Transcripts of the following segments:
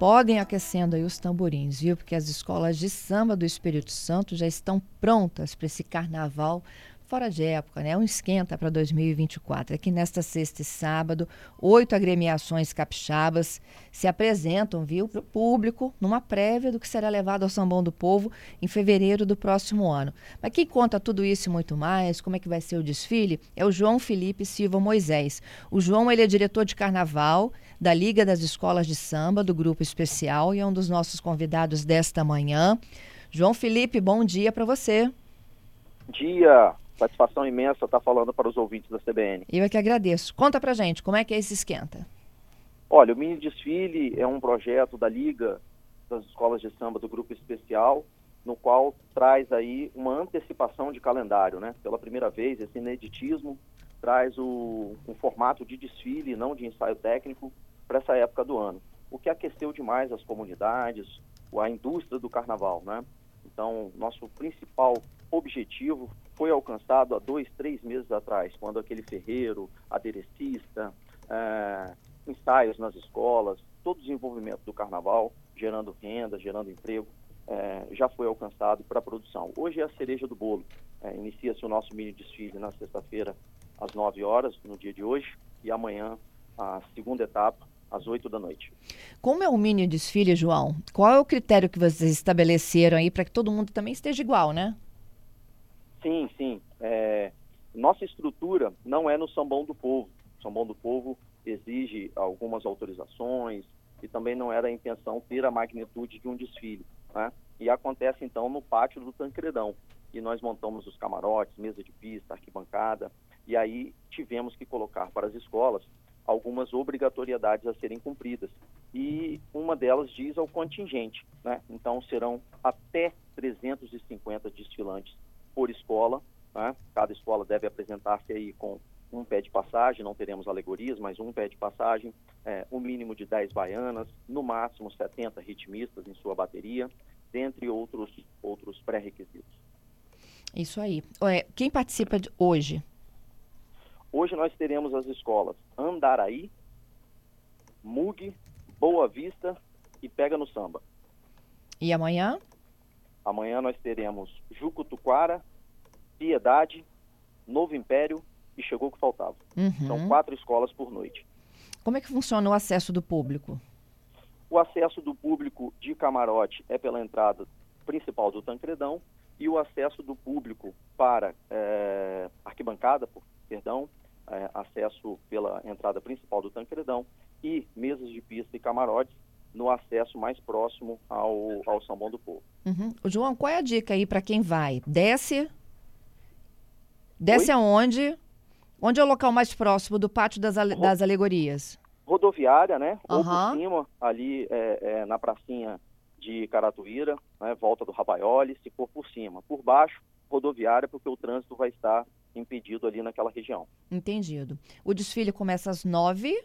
podem aquecendo aí os tamborins, viu? Porque as escolas de samba do Espírito Santo já estão prontas para esse carnaval fora de época, né? Um esquenta para 2024. Aqui nesta sexta e sábado, oito agremiações capixabas se apresentam, viu, para o público numa prévia do que será levado ao Sambão do Povo em fevereiro do próximo ano. Mas quem conta tudo isso e muito mais, como é que vai ser o desfile, é o João Felipe Silva Moisés. O João, ele é diretor de carnaval da Liga das Escolas de Samba, do Grupo Especial, e é um dos nossos convidados desta manhã. João Felipe, bom dia para você. Dia, Satisfação imensa estar falando para os ouvintes da CBN. Eu é que agradeço. Conta pra gente, como é que é esse esquenta? Olha, o mini desfile é um projeto da Liga das Escolas de Samba do Grupo Especial, no qual traz aí uma antecipação de calendário, né? Pela primeira vez, esse ineditismo traz o, um formato de desfile, não de ensaio técnico, para essa época do ano. O que aqueceu demais as comunidades, a indústria do carnaval, né? Então, nosso principal objetivo foi alcançado há dois, três meses atrás, quando aquele ferreiro, aderecista, é, ensaios nas escolas, todo o desenvolvimento do carnaval, gerando renda, gerando emprego, é, já foi alcançado para a produção. Hoje é a cereja do bolo. É, Inicia-se o nosso mini desfile na sexta-feira, às 9 horas, no dia de hoje, e amanhã, a segunda etapa, às 8 da noite. Como é o mini desfile, João? Qual é o critério que vocês estabeleceram aí para que todo mundo também esteja igual, né? Sim, sim. É, nossa estrutura não é no Sambão do Povo. O Sambão do Povo exige algumas autorizações e também não era a intenção ter a magnitude de um desfile. Né? E acontece então no pátio do Tancredão. E nós montamos os camarotes, mesa de pista, arquibancada, e aí tivemos que colocar para as escolas algumas obrigatoriedades a serem cumpridas. E uma delas diz ao contingente, né? Então serão até 350 desfilantes por escola. Né? Cada escola deve apresentar-se aí com um pé de passagem, não teremos alegorias, mas um pé de passagem, é, um mínimo de 10 baianas, no máximo 70 ritmistas em sua bateria, dentre outros, outros pré-requisitos. Isso aí. Quem participa hoje? Hoje nós teremos as escolas Andaraí, Mug, Boa Vista e Pega no Samba. E amanhã? Amanhã nós teremos Jucutuquara, Piedade, Novo Império e chegou o que faltava. Uhum. São quatro escolas por noite. Como é que funciona o acesso do público? O acesso do público de camarote é pela entrada principal do Tancredão e o acesso do público para é, arquibancada, por, perdão, é, acesso pela entrada principal do Tancredão e mesas de pista e camarotes no acesso mais próximo ao, ao São Bom do Povo. Uhum. João, qual é a dica aí para quem vai? Desce? Desce Oi? aonde? Onde é o local mais próximo do pátio das, ale das alegorias? Rodoviária, né? Uhum. Ou por cima, ali é, é, na pracinha de Caratuíra, né? volta do Rabaioli, se for por cima. Por baixo, rodoviária, porque o trânsito vai estar impedido ali naquela região. Entendido. O desfile começa às nove?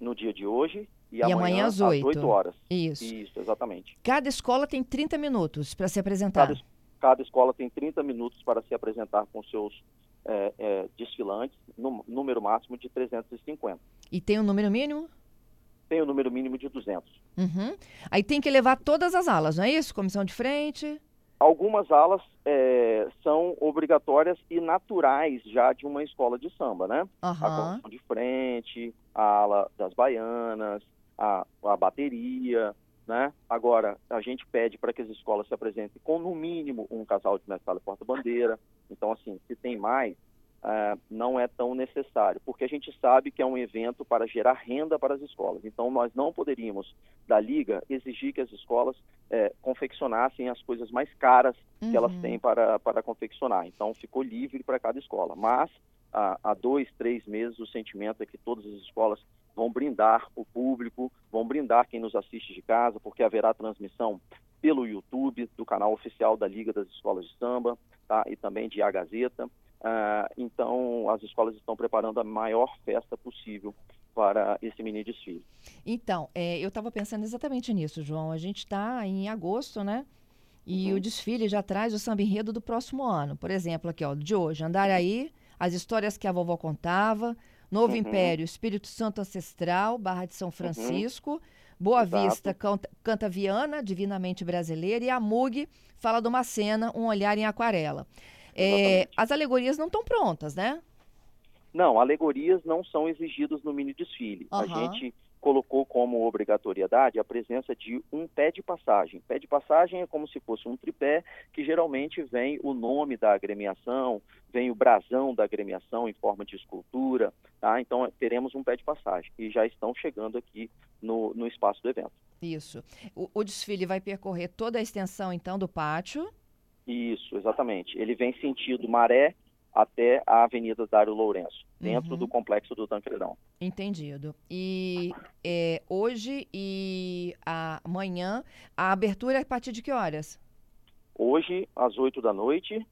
No dia de hoje e, e amanhã, amanhã, às 8. às 8 horas. Isso. Isso, exatamente. Cada escola tem 30 minutos para se apresentar. Cada, cada, escola tem 30 minutos para se apresentar com seus é, é, desfilantes, no, número máximo de 350. E tem um número mínimo? Tem o um número mínimo de 200. Uhum. Aí tem que levar todas as alas, não é isso? Comissão de frente? Algumas alas é, são obrigatórias e naturais já de uma escola de samba, né? Uhum. A comissão de frente, a ala das baianas, a, a bateria, né? Agora, a gente pede para que as escolas se apresentem com, no mínimo, um casal de mestre e porta-bandeira. Então, assim, se tem mais, uh, não é tão necessário, porque a gente sabe que é um evento para gerar renda para as escolas. Então, nós não poderíamos, da Liga, exigir que as escolas uh, confeccionassem as coisas mais caras uhum. que elas uhum. têm para, para confeccionar. Então, ficou livre para cada escola. Mas, há dois, três meses, o sentimento é que todas as escolas vão brindar o público, vão brindar quem nos assiste de casa, porque haverá transmissão pelo YouTube do canal oficial da Liga das Escolas de Samba, tá? E também de A Gazeta. Uh, então, as escolas estão preparando a maior festa possível para esse mini desfile. Então, é, eu estava pensando exatamente nisso, João. A gente está em agosto, né? E uhum. o desfile já traz o samba enredo do próximo ano. Por exemplo, aqui, ó, de hoje, Andaraí, as histórias que a vovó contava, Novo uhum. Império, Espírito Santo Ancestral, Barra de São uhum. Francisco. Uhum. Boa Exato. Vista canta, canta Viana, divinamente brasileira, e a Mug fala de uma cena, um olhar em aquarela. É, as alegorias não estão prontas, né? Não, alegorias não são exigidas no mini desfile. Uhum. A gente colocou como obrigatoriedade a presença de um pé de passagem. Pé de passagem é como se fosse um tripé que geralmente vem o nome da agremiação, vem o brasão da agremiação em forma de escultura, tá? Então teremos um pé de passagem e já estão chegando aqui no, no espaço do evento. Isso. O, o desfile vai percorrer toda a extensão então do pátio? Isso, exatamente. Ele vem sentido Maré até a Avenida Dário Lourenço, dentro uhum. do complexo do Tancredão. Entendido. E é, hoje e amanhã, a abertura é a partir de que horas? Hoje, às 8 da noite,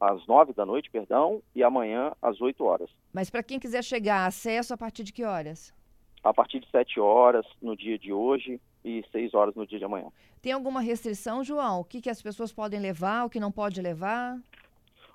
às 9 da noite, perdão, e amanhã, às 8 horas. Mas para quem quiser chegar, acesso a partir de que horas? A partir de 7 horas no dia de hoje e 6 horas no dia de amanhã. Tem alguma restrição, João? O que, que as pessoas podem levar, o que não pode levar?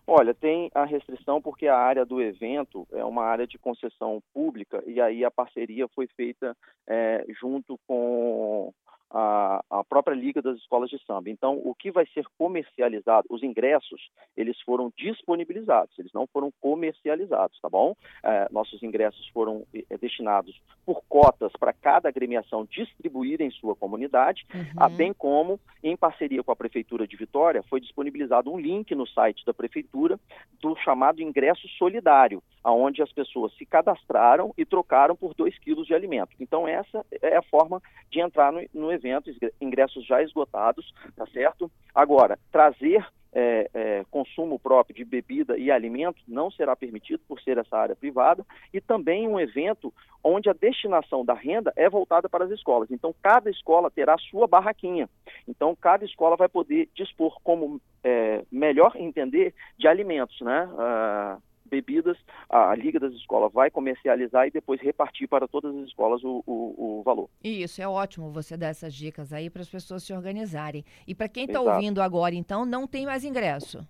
Olha, tem a restrição porque a área do evento é uma área de concessão pública e aí a parceria foi feita é, junto com a, a, própria Liga das Escolas de Samba. Então, o que vai ser comercializado, os ingressos, eles foram disponibilizados, eles não foram comercializados, tá bom? É, nossos ingressos foram é, destinados por cotas para cada agremiação distribuir em sua comunidade, uhum. bem como, em parceria com a Prefeitura de Vitória, foi disponibilizado um link no site da Prefeitura do chamado ingresso solidário, aonde as pessoas se cadastraram e trocaram por 2 quilos de alimento. Então, essa é a forma de entrar no, no evento, ingressos já esgotados, tá certo? Agora, trazer é, é, consumo próprio de bebida e alimento não será permitido por ser essa área privada e também um evento onde a destinação da renda é voltada para as escolas. Então, cada escola terá sua barraquinha. Então, cada escola vai poder dispor como é, melhor entender de alimentos, né? Ah, bebidas, a Liga das Escolas vai comercializar e depois repartir para todas as escolas o, o, o valor. Isso, é ótimo você dar essas dicas aí para as pessoas se organizarem. E para quem está ouvindo agora, então, não tem mais ingresso?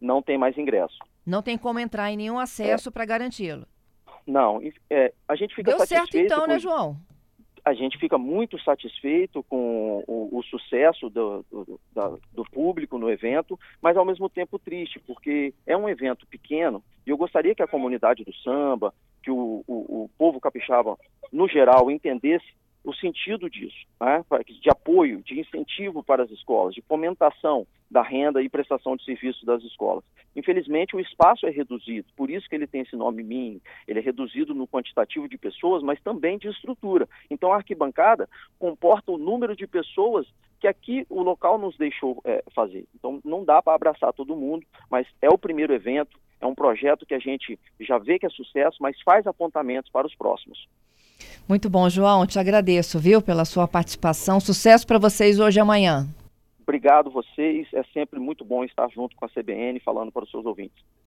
Não tem mais ingresso. Não tem como entrar em nenhum acesso é. para garanti-lo? Não, é, a gente fica Deu certo então, né, João? A gente fica muito satisfeito com o, o sucesso do, do, do, público no evento, mas ao mesmo tempo triste, porque é um evento pequeno e eu gostaria que a comunidade do samba, que o, o, o povo capixaba, no geral, entendesse o sentido disso, né? de apoio, de incentivo para as escolas, de fomentação da renda e prestação de serviços das escolas. Infelizmente, o espaço é reduzido, por isso que ele tem esse nome MIN, ele é reduzido no quantitativo de pessoas, mas também de estrutura. Então, a arquibancada comporta o número de pessoas que aqui o local nos deixou é, fazer. Então, não dá para abraçar todo mundo, mas é o primeiro evento, é um projeto que a gente já vê que é sucesso, mas faz apontamentos para os próximos. Muito bom, João. Te agradeço, viu, pela sua participação. Sucesso para vocês hoje e amanhã. Obrigado vocês. É sempre muito bom estar junto com a CBN falando para os seus ouvintes.